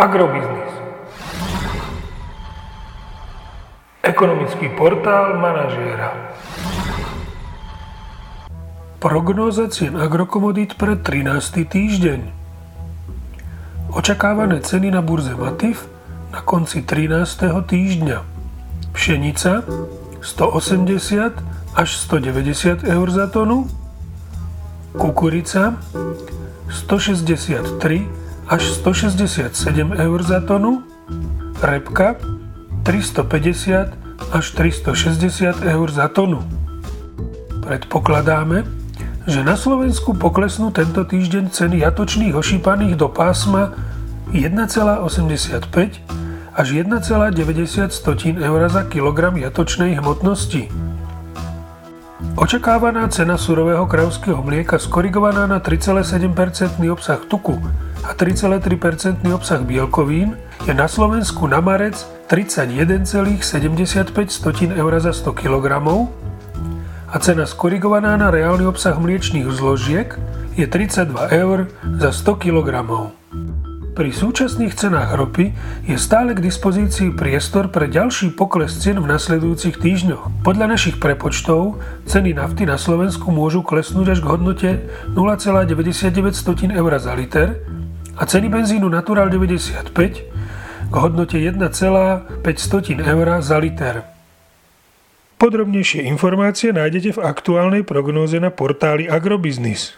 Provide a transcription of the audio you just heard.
Agrobiznis. Ekonomický portál manažéra. Prognóza cien agrokomodít pre 13. týždeň. Očakávané ceny na burze Matif na konci 13. týždňa. Pšenica 180 až 190 eur za tonu, kukurica 163 až 167 eur za tonu, repka 350 až 360 eur za tonu. Predpokladáme, že na Slovensku poklesnú tento týždeň ceny jatočných ošípaných do pásma 1,85 až 1,90 eur za kilogram jatočnej hmotnosti. Očakávaná cena surového kravského mlieka skorigovaná na 3,7% obsah tuku a 3,3% obsah bielkovín je na Slovensku na marec 31,75 eur za 100 kg a cena skorigovaná na reálny obsah mliečných zložiek je 32 eur za 100 kg. Pri súčasných cenách ropy je stále k dispozícii priestor pre ďalší pokles cien v nasledujúcich týždňoch. Podľa našich prepočtov ceny nafty na Slovensku môžu klesnúť až k hodnote 0,99 eur za liter a ceny benzínu Natural 95 k hodnote 1,5 eur za liter. Podrobnejšie informácie nájdete v aktuálnej prognóze na portáli Agrobiznis.